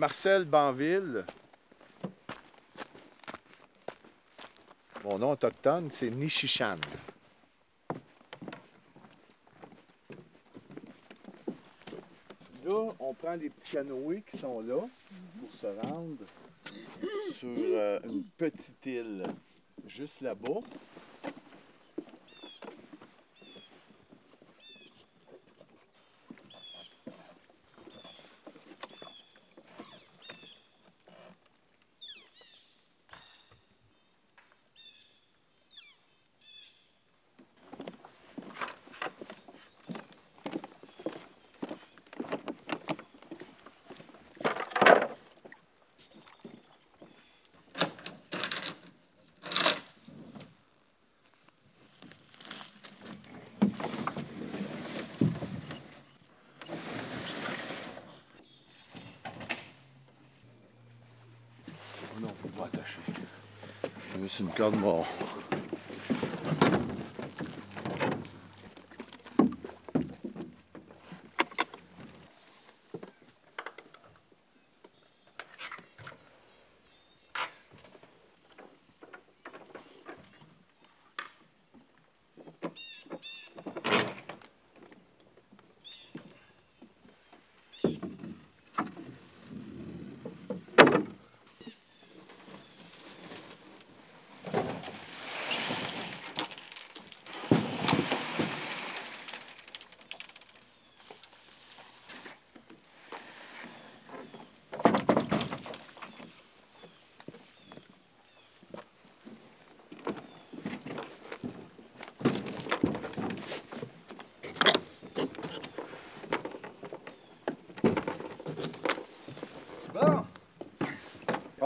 Marcel Banville. Mon nom autochtone, c'est Nishichan. Là, on prend les petits canoës qui sont là pour se rendre sur euh, une petite île juste là-bas. Non, on peut pas attacher. Je mets sur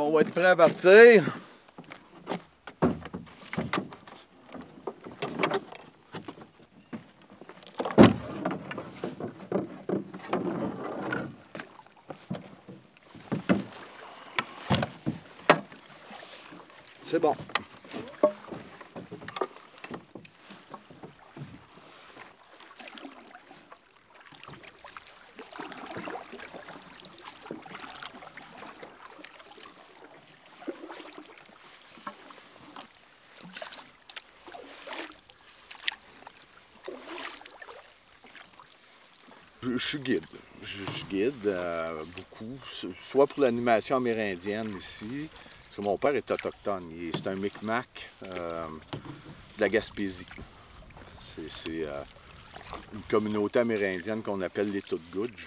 On va être prêt à partir. C'est bon. Guide. Je, je guide euh, beaucoup, so- soit pour l'animation amérindienne ici, parce que mon père est autochtone. C'est un Micmac euh, de la Gaspésie. C'est euh, une communauté amérindienne qu'on appelle les Tutgudj.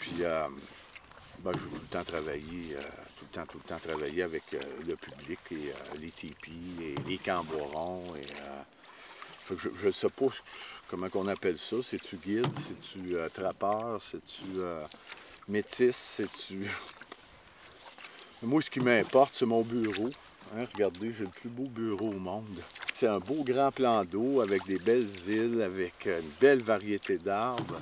Puis, ben, j'ai tout le temps travaillé, euh, tout le temps, tout le temps travaillé avec le public et les tipis et les camborons. Et, je ne sais pas comment on appelle ça? C'est-tu guide, c'est-tu euh, trappeur, c'est-tu euh, métis, c'est-tu... Moi, ce qui m'importe, c'est mon bureau. Hein, regardez, j'ai le plus beau bureau au monde. C'est un beau grand plan d'eau avec des belles îles, avec une belle variété d'arbres.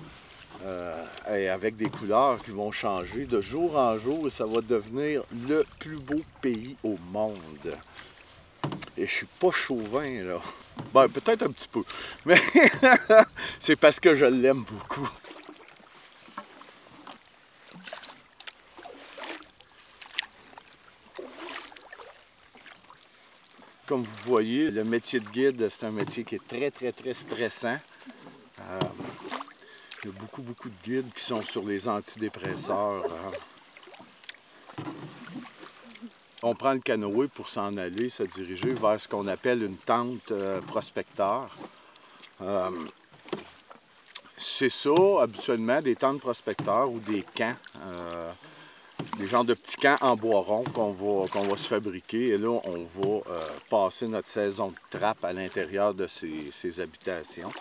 euh, et avec des couleurs qui vont changer de jour en jour et ça va devenir le plus beau pays au monde. Et je suis pas chauvin, là. Ben, peut-être un petit peu. Mais c'est parce que je l'aime beaucoup. Comme vous voyez, le métier de guide, c'est un métier qui est très, très, très stressant. Euh, il y a beaucoup, beaucoup de guides qui sont sur les antidépresseurs. hein. On prend le canoë pour s'en aller, se diriger vers ce qu'on appelle une tente euh, prospecteur. Euh, c'est ça, habituellement, des tentes prospecteurs ou des camps. euh, des genres de petits camps en bois rond qu'on va, se fabriquer. Et là, on va passer notre saison de trappe à l'intérieur de ces, habitations.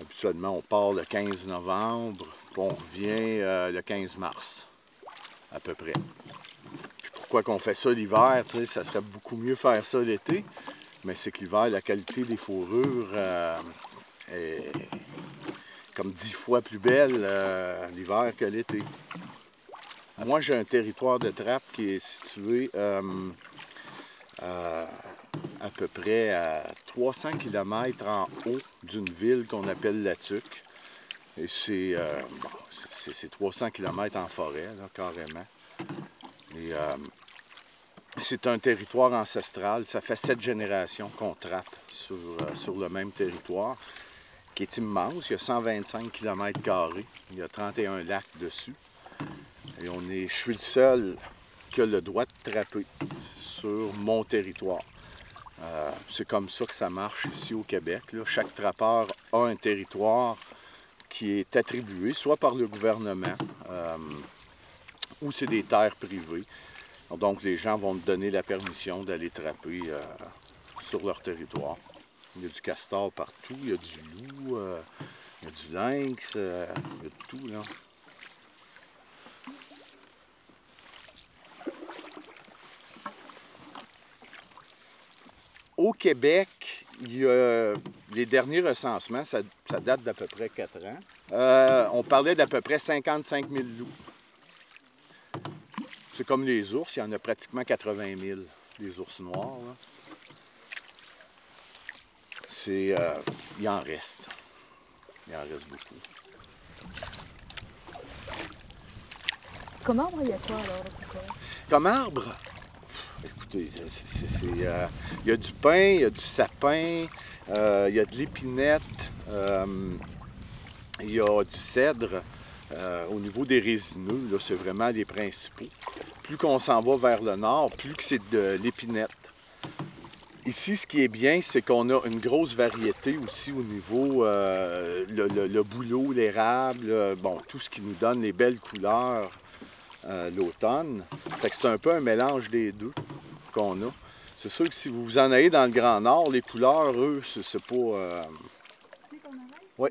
Habituellement, on part le 15 novembre, puis on revient le 15 mars, à peu près. Qu'on fait ça l'hiver, tu sais, ça serait beaucoup mieux faire ça l'été, mais c'est que l'hiver, la qualité des fourrures euh, est comme dix fois plus belle euh, l'hiver que l'été. Moi, j'ai un territoire de trappe qui est situé euh, à peu près à 300 km en haut d'une ville qu'on appelle La Tuque. Et c'est bon, c'est- c'est 300 km en forêt, carrément. C'est un territoire ancestral. Ça fait sept générations qu'on trappe sur, euh, sur le même territoire, qui est immense. Il y a 125 km. Il y a 31 lacs dessus. Et on est, je suis le seul qui a le droit de trapper sur mon territoire. Euh, c'est comme ça que ça marche ici au Québec. Chaque trappeur a un territoire qui est attribué soit par le gouvernement euh, ou c'est des terres privées. Donc les gens vont te donner la permission d'aller trapper euh, sur leur territoire. Il y a du castor partout, il y a du loup, il y a du lynx, il y a de tout là. Au Québec, il y a les derniers recensements, ça, date d'à peu près 4 ans. Euh, on parlait d'à peu près 55 000 loups. C'est comme les ours, il y en a pratiquement 80 000, les ours noirs. C'est, euh, il en reste. Il en reste beaucoup. Comme arbre, il y a quoi alors Comme arbre? Écoutez, euh, il y a du pain, il y a du sapin, euh, il y a de l'épinette, il y a du cèdre. Au niveau des résineux, c'est vraiment les principaux. Plus qu'on s'en va vers le nord, plus que c'est de l'épinette. Ici, ce qui est bien, c'est qu'on a une grosse variété aussi au niveau le, le, bouleau, l'érable, bon, tout ce qui nous donne les belles couleurs l'automne. c'est un peu un mélange des deux qu'on a. C'est sûr que si vous vous en allez dans le Grand Nord, les couleurs, eux, c'est pas... Euh... Oui.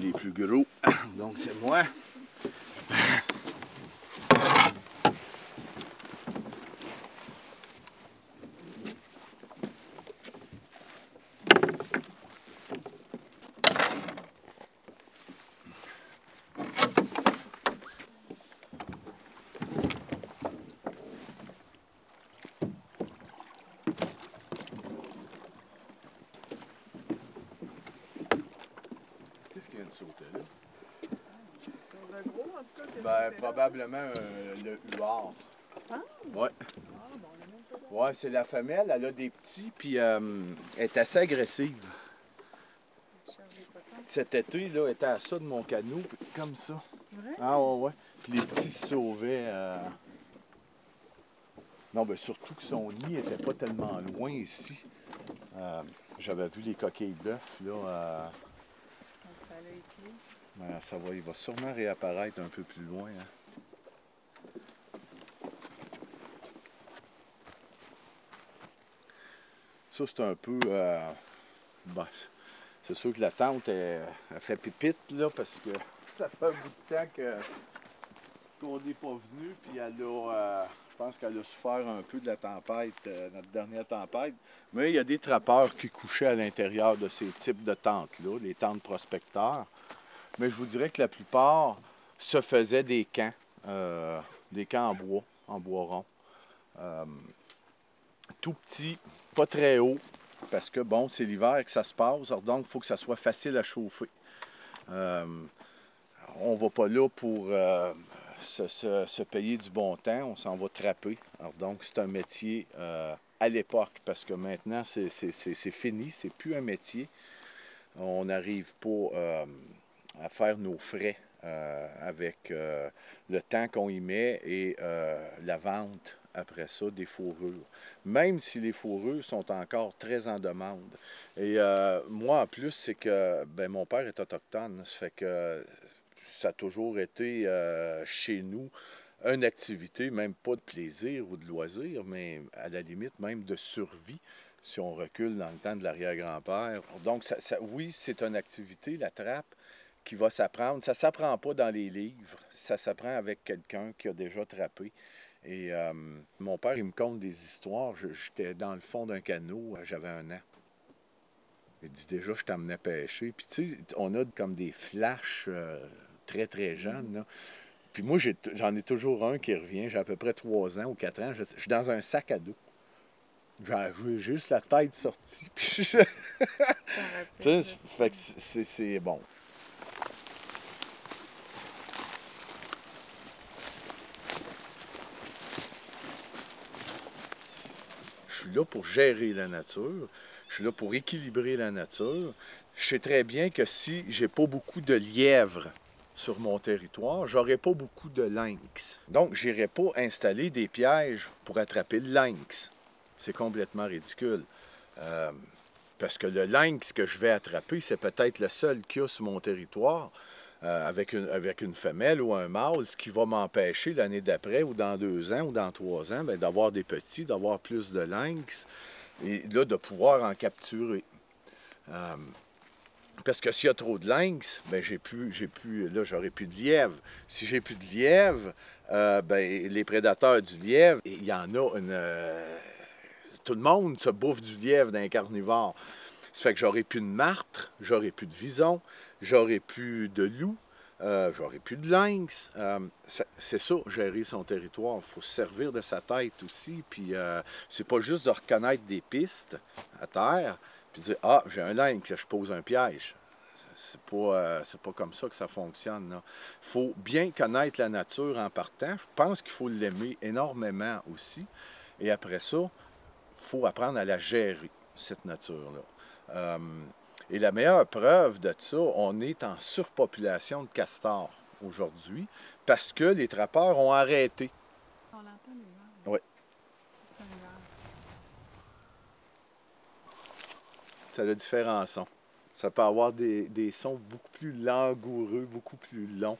les plus gros. Donc c'est moi. Ben, probablement euh, le huard. Ouais. Ouais, c'est la femelle, elle a des petits, puis euh, elle est assez agressive. Cet été, là, elle était à ça de mon canot, comme ça. C'est vrai? Ah ouais, ouais. Puis les petits se sauvaient. Euh. Non, ben surtout que son nid n'était pas tellement loin ici. J'avais vu les coquilles d'œufs, là. Ça va, il va sûrement réapparaître un peu plus loin. Hein. Ça, c'est un peu... Euh, ben, c'est sûr que la tente, elle, fait pipite, là, parce que ça fait un bout de temps qu'on n'est pas venu, puis elle a... Euh, je pense qu'elle a souffert un peu de la tempête, euh, notre dernière tempête. Mais il y a des trappeurs qui couchaient à l'intérieur de ces types de tentes-là, les tentes prospecteurs mais je vous dirais que la plupart se faisaient des camps, euh, des camps en bois, en bois rond. Euh, tout petit, pas très haut, parce que bon, c'est l'hiver que ça se passe, donc il faut que ça soit facile à chauffer. Euh, on ne va pas là pour se, payer du bon temps, on s'en va trapper. donc c'est un métier à l'époque, parce que maintenant c'est fini, c'est plus un métier. On n'arrive pas à faire nos frais euh, avec euh, le temps qu'on y met et euh, la vente après ça des fourrures. Même si les fourrures sont encore très en demande. Et moi, en plus, c'est que ben, mon père est autochtone. Ça fait que ça a toujours été chez nous une activité, même pas de plaisir ou de loisir, mais à la limite même de survie si on recule dans le temps de l'arrière-grand-père. Donc, oui, c'est une activité, la trappe, qui va s'apprendre. Ça ne s'apprend pas dans les livres, ça s'apprend avec quelqu'un qui a déjà trappé Et euh, mon père, il me conte des histoires. J'étais dans le fond d'un canot, euh, j'avais un an. Il dit déjà, je t'amenais pêcher. Puis tu sais, on a comme des flashs euh, très, très jeunes. là. Puis moi, j'en ai toujours un qui revient. J'ai à peu près trois ans ou quatre ans. Je, je suis dans un sac à dos. J'ai juste la tête sortie. Puis je- fait que c'est bon. Suis là pour gérer la nature. Je suis là pour équilibrer la nature. Je sais très bien que si j'ai pas beaucoup de lièvres sur mon territoire, j'aurai pas beaucoup de lynx. Donc, j'irai pas installer des pièges pour attraper le lynx. C'est complètement ridicule. Euh, parce que le lynx que je vais attraper, c'est peut-être le seul qu'il y a sur mon territoire euh, avec, une, avec une femelle ou un mâle, ce qui va m'empêcher l'année d'après ou dans deux ans ou dans trois ans ben, d'avoir des petits, d'avoir plus de lynx et là de pouvoir en capturer. Euh, parce que s'il y a trop de lynx, ben j'ai plus, j'ai plus, là j'aurai plus de lièvre. Si j'ai plus de lièvre, euh, ben les prédateurs du lièvre, il y en a une, tout le monde se bouffe du lièvre d'un carnivore. Ça fait que j'aurai plus de martre, j'aurai plus de vison, j'aurai plus de loup, euh, j'aurai plus de lynx. Euh, c'est ça, gérer son territoire. Il faut se servir de sa tête aussi. Puis euh, c'est pas juste de reconnaître des pistes à terre, puis dire Ah, j'ai un lynx, je pose un piège. C'est pas, euh, pas comme ça que ça fonctionne. Il faut bien connaître la nature en partant. Je pense qu'il faut l'aimer énormément aussi. Et après ça, il faut apprendre à la gérer, cette nature-là. Euh, et la meilleure preuve de ça, on est en surpopulation de castors aujourd'hui parce que les trappeurs ont arrêté. On l'entend. Oui. C'est un. Ça a différents sons. Ça peut avoir des, des sons beaucoup plus langoureux, beaucoup plus longs.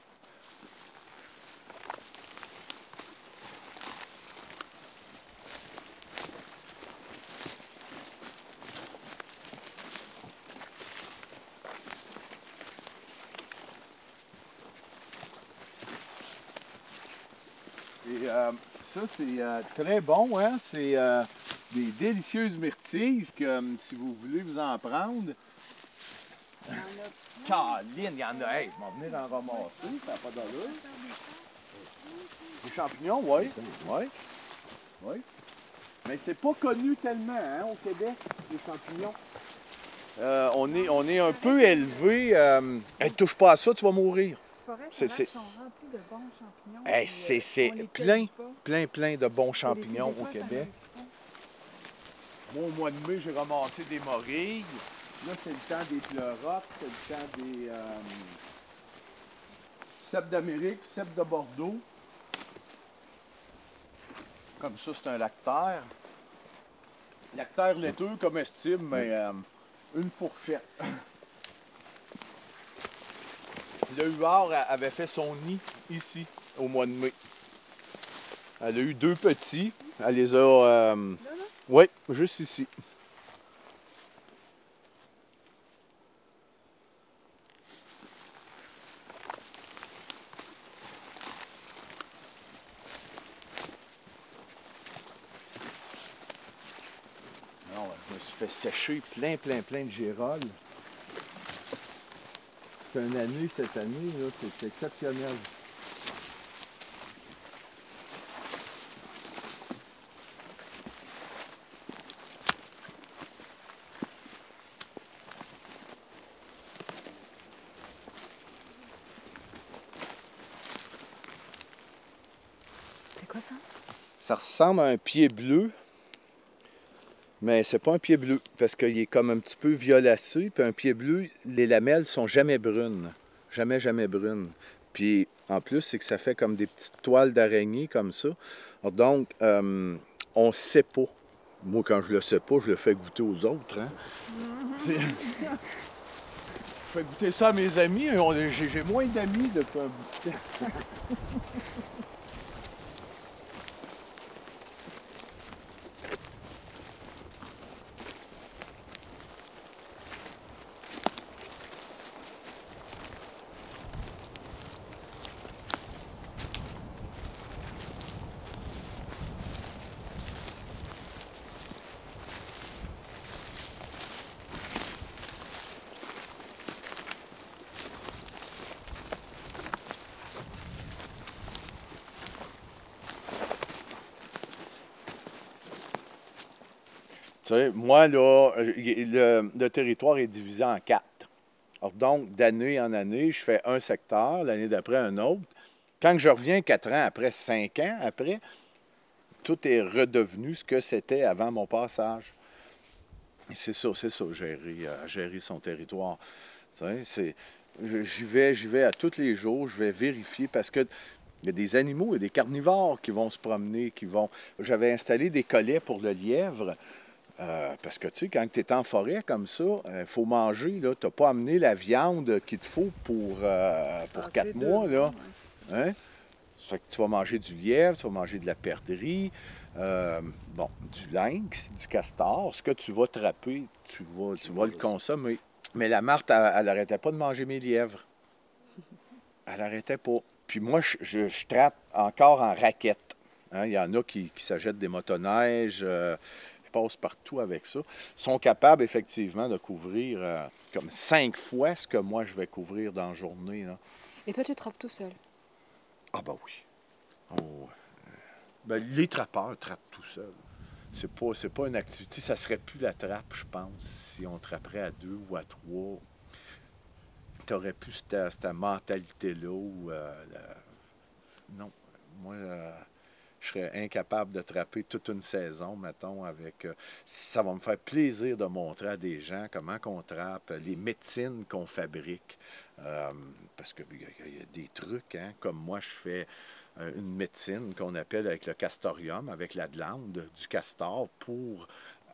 Et euh, ça, c'est euh, très bon, hein? C'est euh, des délicieuses myrtilles que, euh, si vous voulez vous en prendre. Caroline, il y en a. Hey, je vais venir en ramasser, ça n'a pas d'allure. Des champignons, oui. Oui. Oui. Mais c'est pas connu tellement, hein, au Québec, les champignons. Euh, on, est, on est un peu élevé. Euh... Hey, touche pas à ça, tu vas mourir. C'est- c'est- sont remplies de bons champignons. Hey, c'est- plein. pas. Plein, plein de bons champignons au Québec. Moi, au mois de mai, j'ai ramassé des morilles. Là, c'est le temps des pleurotes, c'est le temps des euh, cèpes d'Amérique, cèpes de Bordeaux. Comme ça, c'est un lactaire. Lactaire laiteux, comestible, mais euh, une fourchette. Le huard avait fait son nid ici, au mois de mai. Elle a eu deux petits. Elle les a... euh, oui, juste ici. Non, je me suis fait sécher plein, plein, plein de girolles. C'est une année cette année, c'est exceptionnel. Ça? Ressemble à un pied bleu, mais c'est pas un pied bleu parce qu'il est comme un petit peu violacé. Puis un pied bleu, les lamelles sont jamais brunes, jamais jamais brunes. Puis en plus, c'est que ça fait comme des petites toiles d'araignée comme ça. Donc, euh, on sait pas. Moi, quand je le sais pas, je le fais goûter aux autres. hein. Je fais goûter ça à mes amis. j'ai moins d'amis depuis un bout de temps. moi, là, euh, le, territoire est divisé en quatre. Alors, donc, d'année en année, je fais un secteur, l'année d'après, un autre. Quand je reviens quatre ans après, cinq ans après, tout est redevenu ce que c'était avant mon passage. C'est ça, c'est ça, gérer, euh, gérer son territoire. J'y vais, j'y vais à tous les jours, je vais vérifier parce que il y a des animaux, il y a des carnivores qui vont se promener, qui vont. J'avais installé des collets pour le lièvre. Euh, parce que, tu sais, quand tu es en forêt comme ça, il faut manger. Tu n'as pas amené la viande qu'il te faut pour, euh, pour quatre mois. Là. Hein? Ça fait que tu vas manger du lièvre, tu vas manger de la perdrix, euh, bon, du lynx, du castor. Ce que tu vas trapper, tu vas, tu vas le consommer. Mais la Marthe, elle n'arrêtait pas de manger mes lièvres. Elle n'arrêtait pas. Puis moi, je, je- je trappe encore en raquette. Hein, Il y en a qui, qui s'achètent des motoneiges, passent partout avec ça. Sont capables effectivement de couvrir euh, comme cinq fois ce que moi je vais couvrir dans la journée. là. Et toi, tu trappes tout seul? Ah ben oui. Oh, euh, ben, les trappeurs trappent tout seuls. C'est pas, c'est pas une activité. Ça serait plus la trappe, je pense, si on trapperait à deux ou à trois. Tu aurais plus cette, cette mentalité-là où euh, Non. Moi, euh, je serais incapable de trapper toute une saison, mettons, avec. euh, ça va me faire plaisir de montrer à des gens comment qu'on trappe, les médecines qu'on fabrique. Euh, parce qu'il y, y a des trucs, hein, comme moi, je fais euh, une médecine qu'on appelle avec le castorium, avec la glande du castor, pour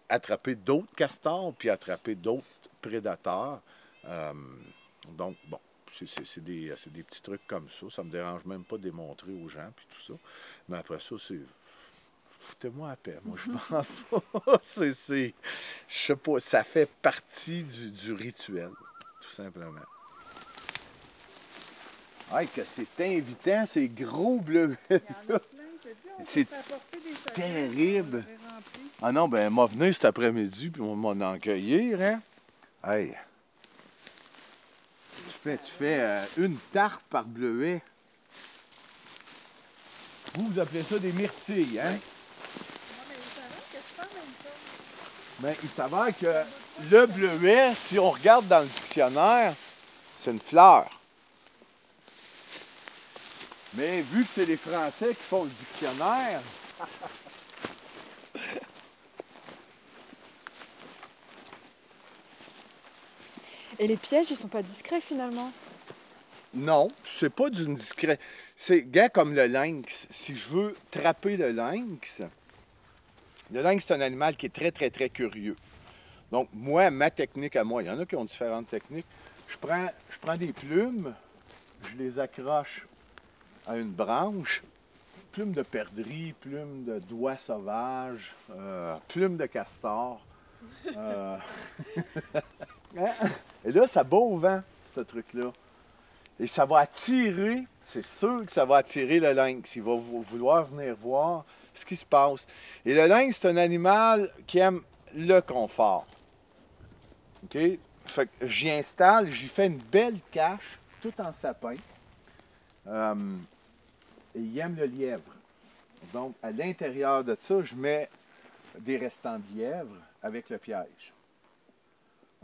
attraper d'autres castors, puis attraper d'autres prédateurs. Euh, donc, bon, c'est- des, des petits trucs comme ça. Ça me dérange même pas de démontrer aux gens, puis tout ça. Mais après ça, c'est... Foutez-moi à paix. Moi, je m'en fous. C'est... c'est- Je sais pas, ça fait partie du, du rituel, tout simplement. Hey, que c'est invitant, ces gros a on C'est terrible. Ah non, ben, m'a venu cet après-midi, puis on va m'en accueillir, hein? Hey! Tu fais, tu fais euh, une tarte par bleuet. Vous, vous appelez ça des myrtilles, hein? Non, mais. Ben, il s'avère que le bleuet, si on regarde dans le dictionnaire, c'est une fleur. Mais vu que c'est les Français qui font le dictionnaire, Et les pièges, ils sont pas discrets finalement. Non, c'est pas d'une discrète. C'est, gars, comme le lynx. Si je veux trapper le lynx, le lynx, c'est un animal qui est très, très, très curieux. Donc, moi, ma technique à moi, il y en a qui ont différentes techniques. Je prends, je prends des plumes, je les accroche à une branche, plumes de perdrix, plumes de doigts sauvages, euh, plumes de castor. Euh? Et là, ça bat au vent, ce truc-là. Et ça va attirer, c'est sûr que ça va attirer le lynx. Il va vou- vouloir venir voir ce qui se passe. Et le lynx, c'est un animal qui aime le confort. OK? Fait que j'y installe, j'y fais une belle cache, tout en sapin. Euh, et il aime le lièvre. Donc, à l'intérieur de ça, je mets des restants de lièvre avec le piège.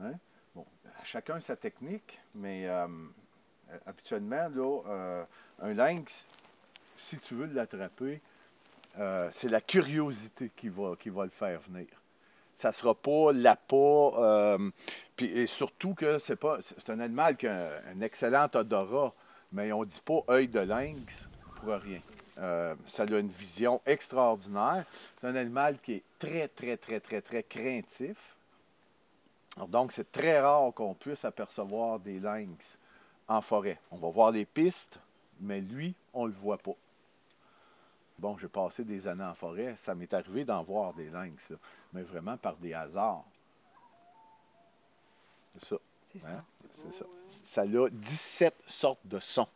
Hein? Bon, chacun sa technique, mais euh, habituellement, là, euh, un lynx, si tu veux l'attraper, euh, c'est la curiosité qui va, qui va le faire venir. Ça ne sera pas l'appât, euh, puis, et surtout que c'est pas c'est un animal qui a un, excellent odorat, mais on ne dit pas œil de lynx pour rien. Euh, ça a une vision extraordinaire. C'est un animal qui est très, très, très, très, très craintif. Donc, c'est très rare qu'on puisse apercevoir des lynx en forêt. On va voir les pistes, mais lui, on ne le voit pas. Bon, j'ai passé des années en forêt. Ça m'est arrivé d'en voir des lynx, là, mais vraiment par des hasards. C'est ça. C'est ça. Hein? C'est ça. Ça a 17 sortes de sons,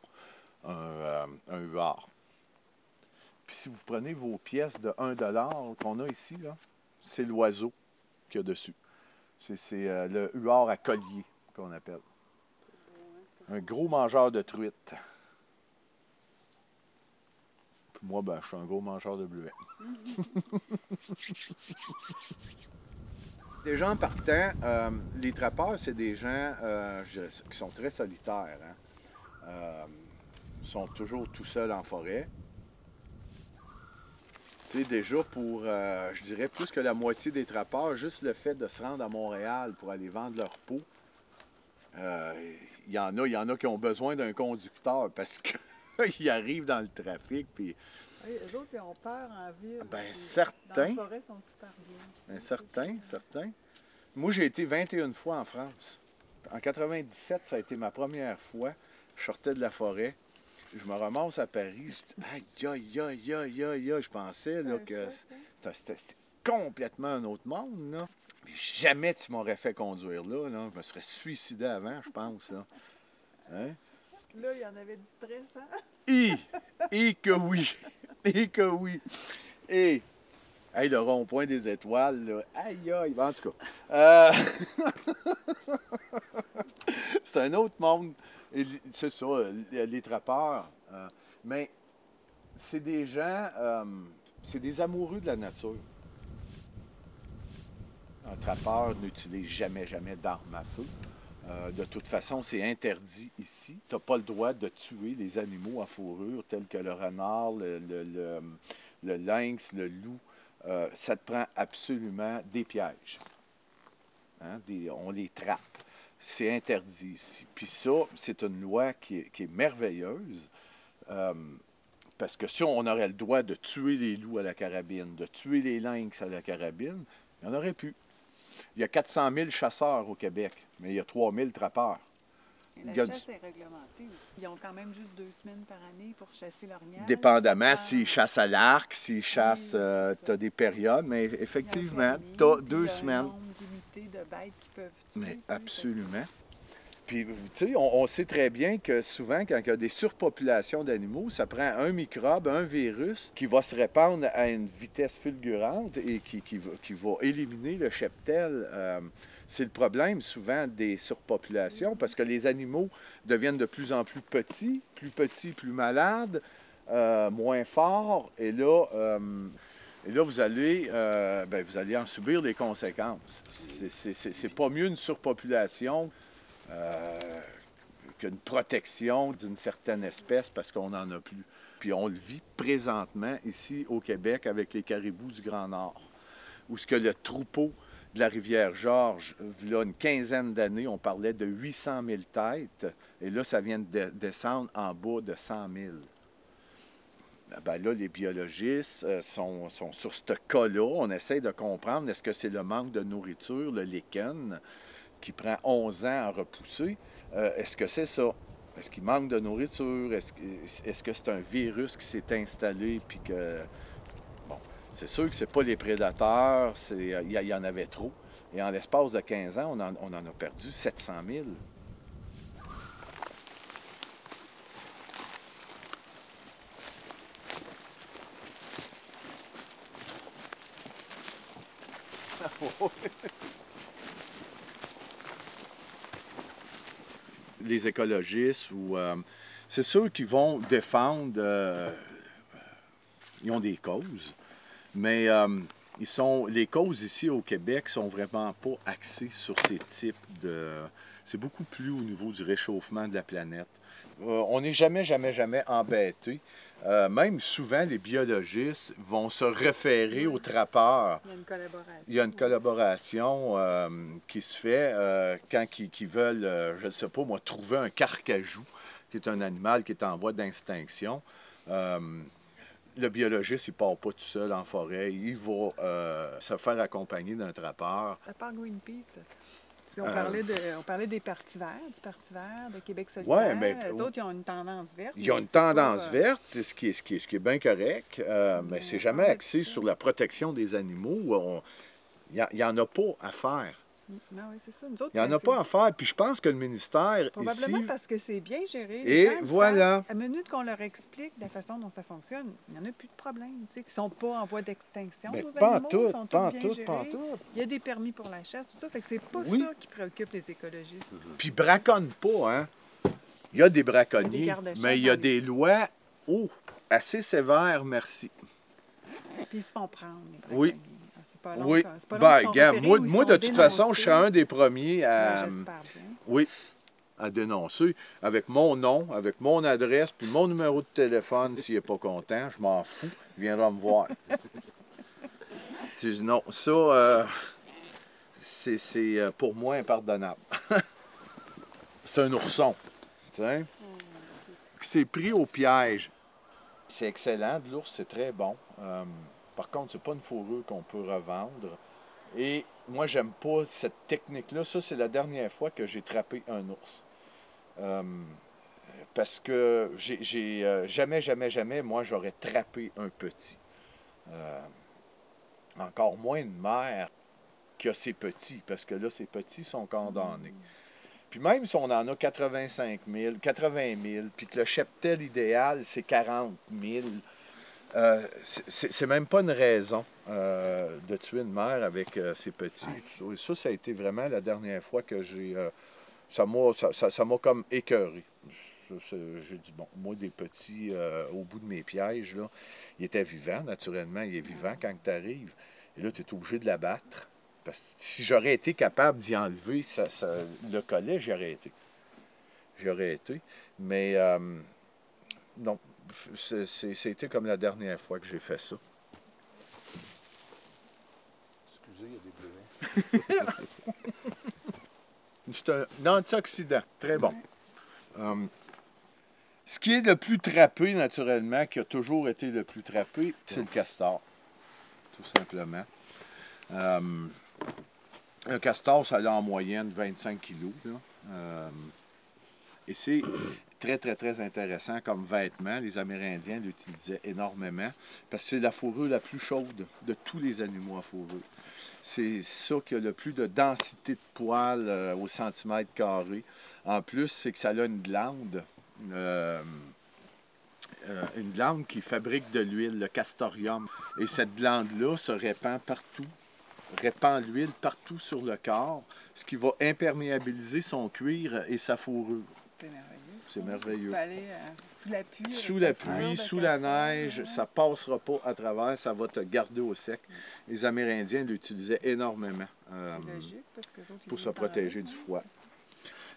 un, euh, un huard. Puis si vous prenez vos pièces de 1 qu'on a ici, c'est l'oiseau qu'il y a dessus. C'est, c'est, euh, le huard à collier qu'on appelle. Un gros mangeur de truites. Moi, ben, je suis un gros mangeur de bleuets. Les gens partant, euh, les trappeurs, c'est des gens euh, qui sont très solitaires. hein. Euh, ils sont toujours tout seuls en forêt. Tu sais, déjà pour, je dirais, plus que la moitié des trappeurs, juste le fait de se rendre à Montréal pour aller vendre leur peau, il y en a, il y en a qui ont besoin d'un conducteur parce qu'ils arrivent dans le trafic, puis Oui, eux autres, ils ont peur en ville. Ben, puis certain. Dans la forêt, ils sont super bien. Ben, certain, certain. Moi, j'ai été 21 fois en France. En 97, ça a été ma première fois. Je sortais de la forêt. Je me ramasse à Paris. J'étais, Aïe, aïe, aïe, aïe, aïe, aïe. Je pensais là, que c'était complètement un autre monde. Là. Jamais tu m'aurais fait conduire là, là. Je me serais suicidé avant, je pense. Là. Hein? Là, il y en avait du stress, hein? Et, et que oui, et que oui. Et, hey, le rond-point des étoiles, là, aïe, aïe, en tout cas. euh, c'est un autre monde. C'est ça, les, les trappeurs. euh, mais c'est des gens, euh, c'est des amoureux de la nature. Un trappeur n'utilise jamais, jamais d'armes à feu. Euh, de toute façon, c'est interdit ici. Tu n'as pas le droit de tuer les animaux à fourrure tels que le renard, le, lynx, le loup. Euh, ça te prend absolument des pièges. Hein, on les trappe. C'est interdit ici. Puis ça, c'est une loi qui est, qui est merveilleuse. euh, parce que si on aurait le droit de tuer les loups à la carabine, de tuer les lynx à la carabine, il y en aurait plus. Il y a 400 000 chasseurs au Québec, mais il y a 3 000 trappeurs. La du- chasse est réglementée. Ils ont quand même juste deux semaines par année pour chasser l'orignal. Dépendamment Ah, s'ils chassent à l'arc, s'ils chassent, Oui, euh, tu as des périodes, mais effectivement, tu as deux semaines. Un nombre limité de bêtes qui peuvent tuer. Mais tu absolument. On, sait très bien que souvent, quand il y a des surpopulations d'animaux, ça prend un microbe, un virus qui va se répandre à une vitesse fulgurante et qui, va, éliminer le cheptel. Euh, c'est le problème souvent des surpopulations parce que les animaux deviennent de plus en plus petits, plus petits, plus malades, euh, moins forts. Et là, euh, là, vous allez, ben, vous allez en subir les conséquences. C'est- pas mieux une surpopulation qu'une protection d'une certaine espèce parce qu'on n'en a plus. Puis on le vit présentement ici au Québec avec les caribous du Grand Nord, où ce que le troupeau de la rivière Georges, là une quinzaine d'années, on parlait de 800 000 têtes, et là, ça vient de de- descendre en bas de 100 000. Ben là, les biologistes euh, sont, sont sur ce cas-là. On essaie de comprendre, est-ce que c'est le manque de nourriture, le lichen, qui prend 11 ans à repousser? Euh, est-ce que c'est ça? Est-ce qu'il manque de nourriture? Est-ce que c'est un virus qui s'est installé puis. Bon, c'est sûr que c'est pas les prédateurs, y, il y en avait trop. Et en l'espace de 15 ans, on en, on en a perdu 700 000. les écologistes ou euh, c'est ceux qui vont défendre euh, ils ont des causes mais euh, ils sont les causes ici au Québec sont vraiment pas axées sur ces types de c'est beaucoup plus au niveau du réchauffement de la planète Euh, on n'est jamais jamais jamais embêté Euh, même souvent les biologistes vont se référer aux trappeurs Il y a une collaboration. il y a une collaboration euh, qui se fait quand ils, veulent, je ne sais pas moi, trouver un carcajou, qui est un animal qui est en voie d'extinction. Le biologiste, il ne part pas tout seul en forêt. Il va euh, se faire accompagner d'un trappeur. Part Greenpeace. Si on, Euh, parlait de, on parlait des partis verts, du Parti vert, de Québec solidaire. Ouais, mais- Les autres, ils ont une tendance verte. Il y a mais une pas, tendance euh, verte, c'est ce qui est, ce qui est, ce qui est bien correct, euh, mais c'est jamais axé sur la protection des animaux. Il n'y en a pas à faire. Non, oui, c'est ça. Nous autres, Il n'y en a c'est- pas à faire. Puis je pense que le ministère Probablement ici... parce que c'est bien géré. Et gens voilà. savent. À minute qu'on leur explique la façon dont ça fonctionne, il n'y en a plus de problème. tu sais. Ils ne sont pas en voie d'extinction, Mais nos pas en animaux. tout, ils sont pas en tous bien tout, gérés. pas en tout. Il y a des permis pour la chasse, tout ça. Fait que c'est pas Oui. ça qui préoccupe les écologistes. Puis braconne pas, hein. Il y a des braconniers, Des mais il y a des lois, oh, assez sévères, merci. Puis ils se font prendre, les Oui. braconniers. Pas long. Oui. c'est pas long Ben, moi, moi, de toute façon, je suis dénoncés. un des premiers à, Ben, bien. oui, à dénoncer avec mon nom, avec mon adresse, puis mon numéro de téléphone s'il n'est pas content. Je m'en fous. Il viendra me voir. Tu dis, non, ça, euh, c'est c'est, euh, pour moi impardonnable. c'est un ourson. Tu sais? Qui s'est pris au piège. C'est excellent, de l'ours, c'est très bon. Euh, par contre, c'est pas une fourrure qu'on peut revendre. Et moi, j'aime pas cette technique-là. Ça, c'est la dernière fois que j'ai trappé un ours. Euh, parce que j'ai euh, jamais, jamais, jamais, moi, j'aurais trappé un petit. Euh, encore moins une mère qui a ses petits, parce que là, ses petits sont condamnés. Puis même si on en a 85 000, 80 000, puis que le cheptel idéal, c'est 40 000, euh, c'est- même pas une raison euh, de tuer une mère avec euh, ses petits. tout ça. Et ça, ça a été vraiment la dernière fois que j'ai... euh, ça m'a ça, ça- ça m'a comme écœuré. J'ai dit, bon, moi, des petits, au bout de mes pièges, là, il était vivant, naturellement, il est vivant quand tu arrives. Et là, tu es obligé de l'abattre. Parce que si j'aurais été capable d'y enlever ça, ça- le collet, j'y aurais été. J'aurais été. Mais non, c'était comme la dernière fois que j'ai fait ça. Excusez, il y a des. C'est un antioxydant, très bon. Euh, ce qui est le plus trappé, naturellement, qui a toujours été le plus trappé, c'est le castor, tout simplement. Euh, un castor, ça a en moyenne 25 kilos. là. Euh, et c'est très, très, très intéressant comme vêtement. Les Amérindiens l'utilisaient énormément parce que c'est la fourrure la plus chaude de tous les animaux à fourrure. C'est ça qui a le plus de densité de poils euh, au centimètre carré. En plus, c'est que ça a une glande, euh, euh, une glande qui fabrique de l'huile, le castorium. Et cette glande-là se répand partout, répand l'huile partout sur le corps, ce qui va imperméabiliser son cuir et sa fourrure. C'est merveilleux. Tu peux aller euh, sous la pluie. Sous la pluie, sous la neige, ça passera pas à travers, ça va te garder au sec. Les Amérindiens l'utilisaient énormément euh, C'est logique parce que les autres, ils pour se protéger du froid.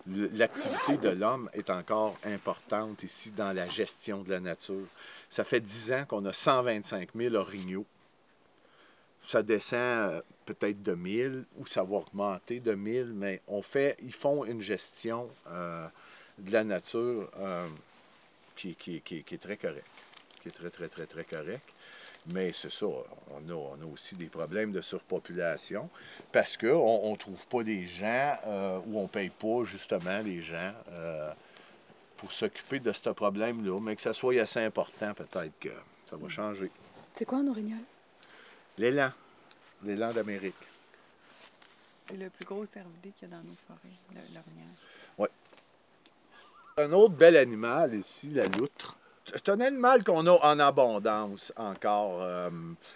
L'activité de l'homme est encore importante ici dans la gestion de la nature. Ça fait 10 ans qu'on a 125 000 orignaux. Ça descend euh, peut-être de 1000 ou ça va augmenter de 1000, mais on fait, ils font une gestion euh, de la nature euh, qui, qui- qui- qui est très correcte, qui est très, très, très, très correcte. Mais c'est ça, on a, on a aussi des problèmes de surpopulation parce qu'on ne trouve pas les gens euh, ou on ne paye pas justement les gens euh, pour s'occuper de ce problème-là, mais que ça soit assez important, peut-être que ça va changer. C'est quoi un orignal? L'élan, l'élan d'Amérique. C'est le plus gros cervidé qu'il y a dans nos forêts, l'orignal. Un autre bel animal ici, la loutre. C'est un animal qu'on a en abondance encore. Euh,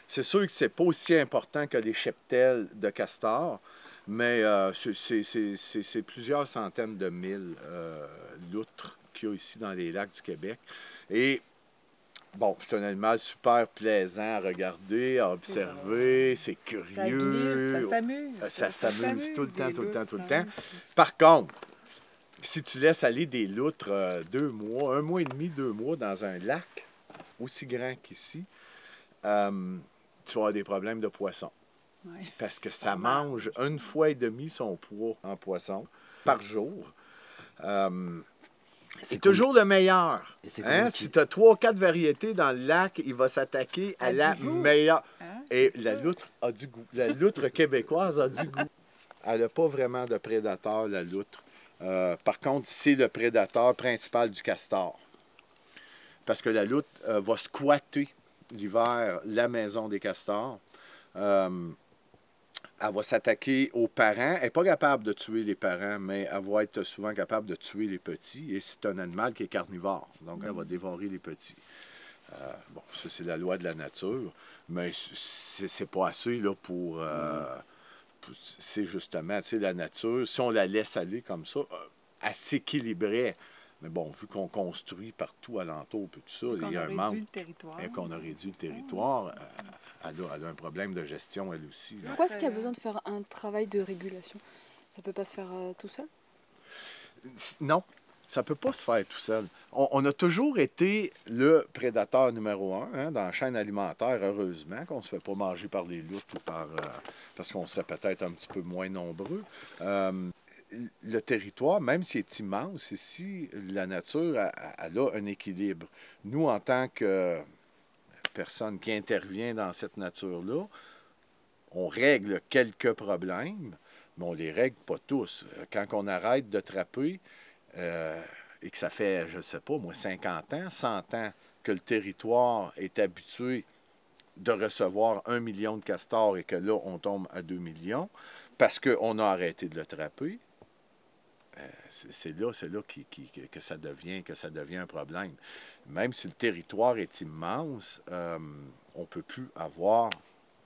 c'est sûr que c'est pas aussi important que les cheptels de castor, mais euh, c'est- plusieurs centaines de mille euh, loutres qu'il y a ici dans les lacs du Québec. Et bon, c'est un animal super plaisant à regarder, à observer, c'est curieux. ça s'amuse. Ça s'amuse tout le temps, tout le temps, tout le temps. Par contre, si tu laisses aller des loutres euh, deux mois, un mois et demi, deux mois dans un lac aussi grand qu'ici, euh, tu vas avoir des problèmes de poisson. Ouais. Parce que ça mange. une fois et demi son poids en poisson par jour. Euh, c'est toujours le meilleur. Hein? Si tu as trois, quatre variétés dans le lac, il va s'attaquer à la meilleure. Hein, Et la ça. loutre a du goût. La loutre québécoise a du goût. Elle n'a pas vraiment de prédateur, la loutre. Euh, par contre, c'est le prédateur principal du castor. Parce que la loutre euh, va squatter l'hiver la maison des castors. Euh, elle va s'attaquer aux parents. Elle n'est pas capable de tuer les parents, mais elle va être souvent capable de tuer les petits. Et c'est un animal qui est carnivore. Donc, elle va dévorer les petits. Euh, bon, ça, c'est la loi de la nature. Mais c'est pas assez là, pour. euh, pour- c'est justement, tu sais, la nature, si on la laisse aller comme ça, euh, elle s'équilibrait Mais bon, vu qu'on construit partout alentour, puis tout ça, il y a a un réduit manque. le territoire. Et qu'on a réduit le territoire, euh, elle, a, elle a un problème de gestion, elle aussi. là. Pourquoi est-ce qu'il y a besoin de faire un travail de régulation? Ça peut pas se faire euh, tout seul? Non, ça ne peut pas se faire tout seul. On, a toujours été le prédateur numéro un hein, dans la chaîne alimentaire, heureusement, qu'on ne se fait pas manger par les loutres ou par. euh, parce qu'on serait peut-être un petit peu moins nombreux. Euh, le territoire, même s'il est immense, ici, la nature, elle, elle a un équilibre. Nous, en tant que personne qui intervient dans cette nature-là, on règle quelques problèmes, mais on les règle pas tous. Quand on arrête de trapper, euh, et que ça fait, je ne sais pas, moi, 50 ans, 100 ans que le territoire est habitué de recevoir un million de castors et que là, on tombe à 2 millions parce qu'on a arrêté de le trapper, euh, c'est là, c'est là qui- que- ça devient, que ça devient un problème. Même si le territoire est immense, euh, on ne peut plus avoir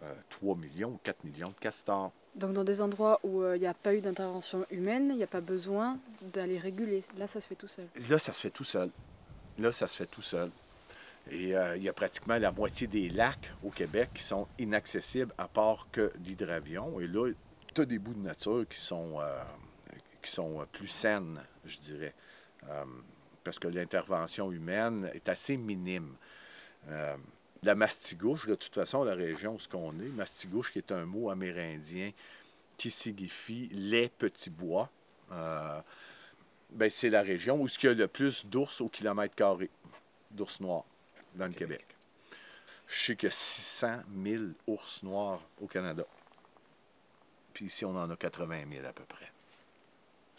euh, 3 millions ou 4 millions de castors. Donc dans des endroits où euh, il n'y a pas eu d'intervention humaine, il n'y a pas besoin d'aller réguler. Là, ça se fait tout seul. Là, ça se fait tout seul. Là, ça se fait tout seul. Et euh, il y a pratiquement la moitié des lacs au Québec qui sont inaccessibles à part que l'hydravion. Et là, tu as des bouts de nature qui sont, euh, qui sont plus saines, je dirais. Parce que l'intervention humaine est assez minime. La mastigouche, de toute façon, la région où ce qu'on est, mastigouche qui est un mot amérindien qui signifie les petits bois. Euh, ben, c'est la région où il y a le plus d'ours au kilomètre carré, d'ours noirs, dans le Québec. Je sais qu'il y a 600 000 ours noirs au Canada. Puis ici, on en a 80 000 à peu près.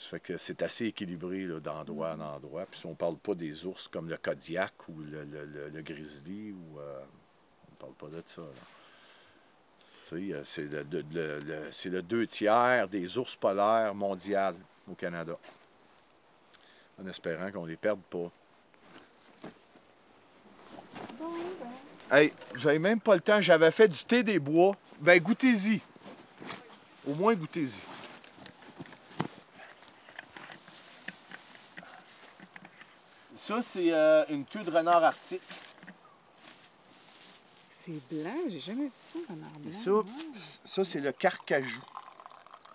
Ça fait que c'est assez équilibré d'endroit en endroit. Puis si on ne parle pas des ours comme le Kodiak ou le, le- le- grizzly, ou, euh, on ne parle pas de ça. Tu sais, euh, c'est le, le- deux tiers des ours polaires mondiales au Canada en espérant qu'on les perde pas. Hey, j'avais même pas le temps, j'avais fait du thé des bois. Ben goûtez-y. Au moins goûtez-y. Ça, c'est euh, une queue de renard arctique. C'est blanc, j'ai jamais vu ça, un renard Et blanc. ça, ça c'est le carcajou.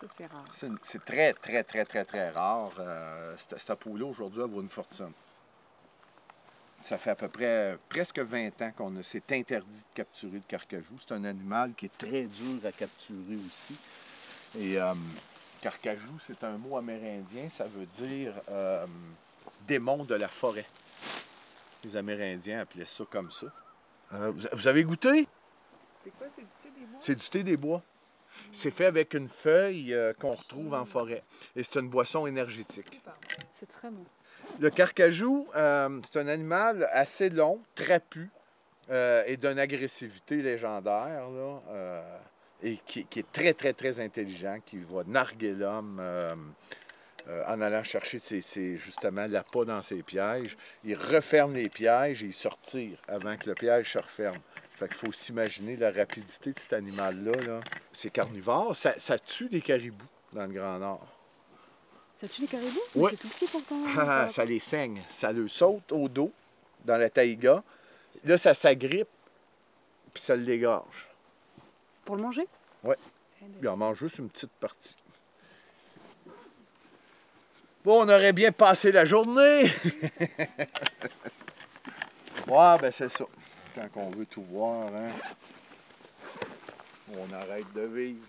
ça, c'est rare. C'est très, très, très, très, très rare. Euh, cette, cette peau-là, aujourd'hui, elle vaut une fortune. Ça fait à peu près presque 20 ans qu'on a- s'est interdit de capturer le carcajou. C'est un animal qui est très dur à capturer aussi. Et euh, carcajou, c'est un mot amérindien. Ça veut dire euh, démon de la forêt. Les Amérindiens appelaient ça comme ça. Euh, vous, vous avez goûté? C'est quoi, c'est du thé des bois? C'est du thé des bois. C'est fait avec une feuille euh, qu'on retrouve en forêt. Et c'est une boisson énergétique. C'est très bon. Le carcajou, euh, c'est un animal assez long, trapu, euh, et d'une agressivité légendaire, là, euh, et qui, qui est très, très, très intelligent, qui va narguer l'homme euh, en allant chercher ses, ses- justement l'appât dans ses pièges. Il referme les pièges et il se retire avant que le piège se referme. Fait qu'il faut s'imaginer la rapidité de cet animal-là. Là. C'est carnivore, ça, ça tue les caribous dans le Grand Nord. Ça tue les caribous? Ouais. C'est tout petit pourtant. Ah, ça les saigne. Ça le saute au dos, dans la taïga. Là, ça s'agrippe, puis ça l'égorge. Pour le manger? Il en mange juste une petite partie. Bon, on aurait bien passé la journée. ouais, ben c'est ça. Quand on veut tout voir, hein, on arrête de vivre.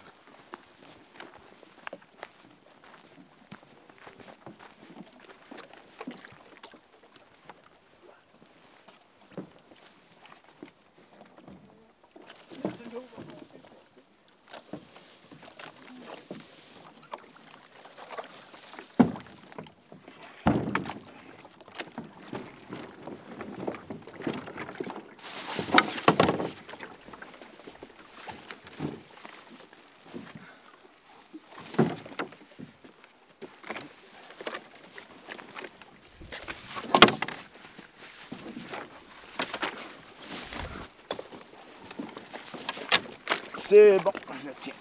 C'est bon, je le tiens.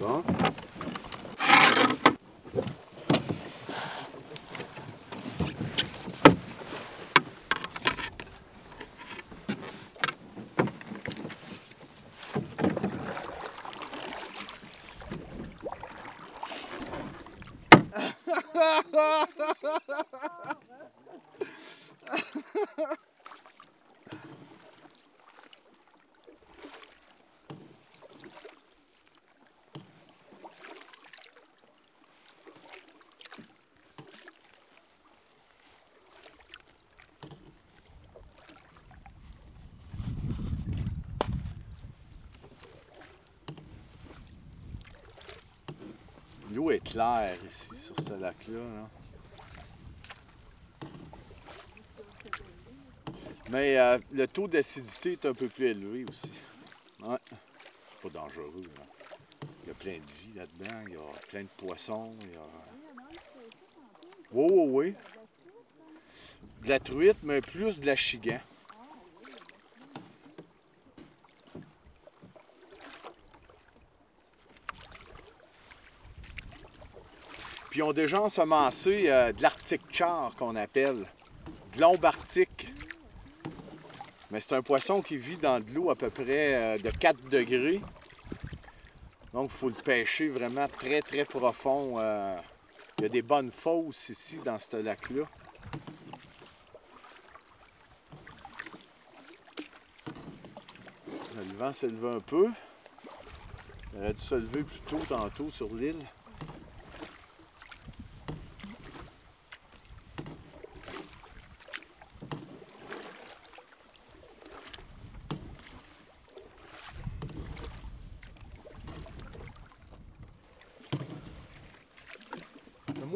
Bon. L'eau est claire ici, sur ce lac-là. là. Mais euh, le taux d'acidité est un peu plus élevé aussi. Ouais. C'est pas dangereux. Il y a plein de vie là-dedans. Il y a plein de poissons. Il y a... Oui, oui, oui. De la truite, mais plus de la chigan. Ont déjà ensemencé euh, de l'arctique char qu'on appelle. De l'ombre arctique. Mais c'est un poisson qui vit dans de l'eau à peu près euh, de 4 degrés. Donc il faut le pêcher vraiment très très profond. euh. Il y a des bonnes fosses ici dans ce lac-là. Le vent s'est levé un peu. Il aurait dû se lever plus tôt tantôt sur l'île.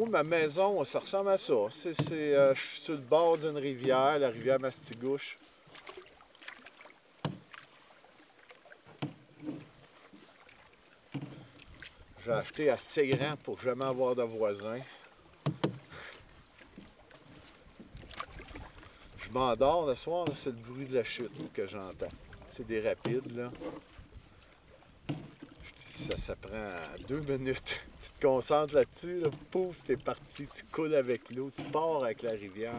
Moi, ma maison, ça ressemble à ça. Euh, je suis sur le bord d'une rivière, la rivière Mastigouche. J'ai acheté assez grand pour jamais avoir de voisins. Je m'endors le soir, c'est le bruit de la chute que j'entends. C'est des rapides, là. Ça, ça prend deux minutes. Tu te concentres là-dessus, là, pouf, t'es parti, tu coules avec l'eau, tu pars avec la rivière.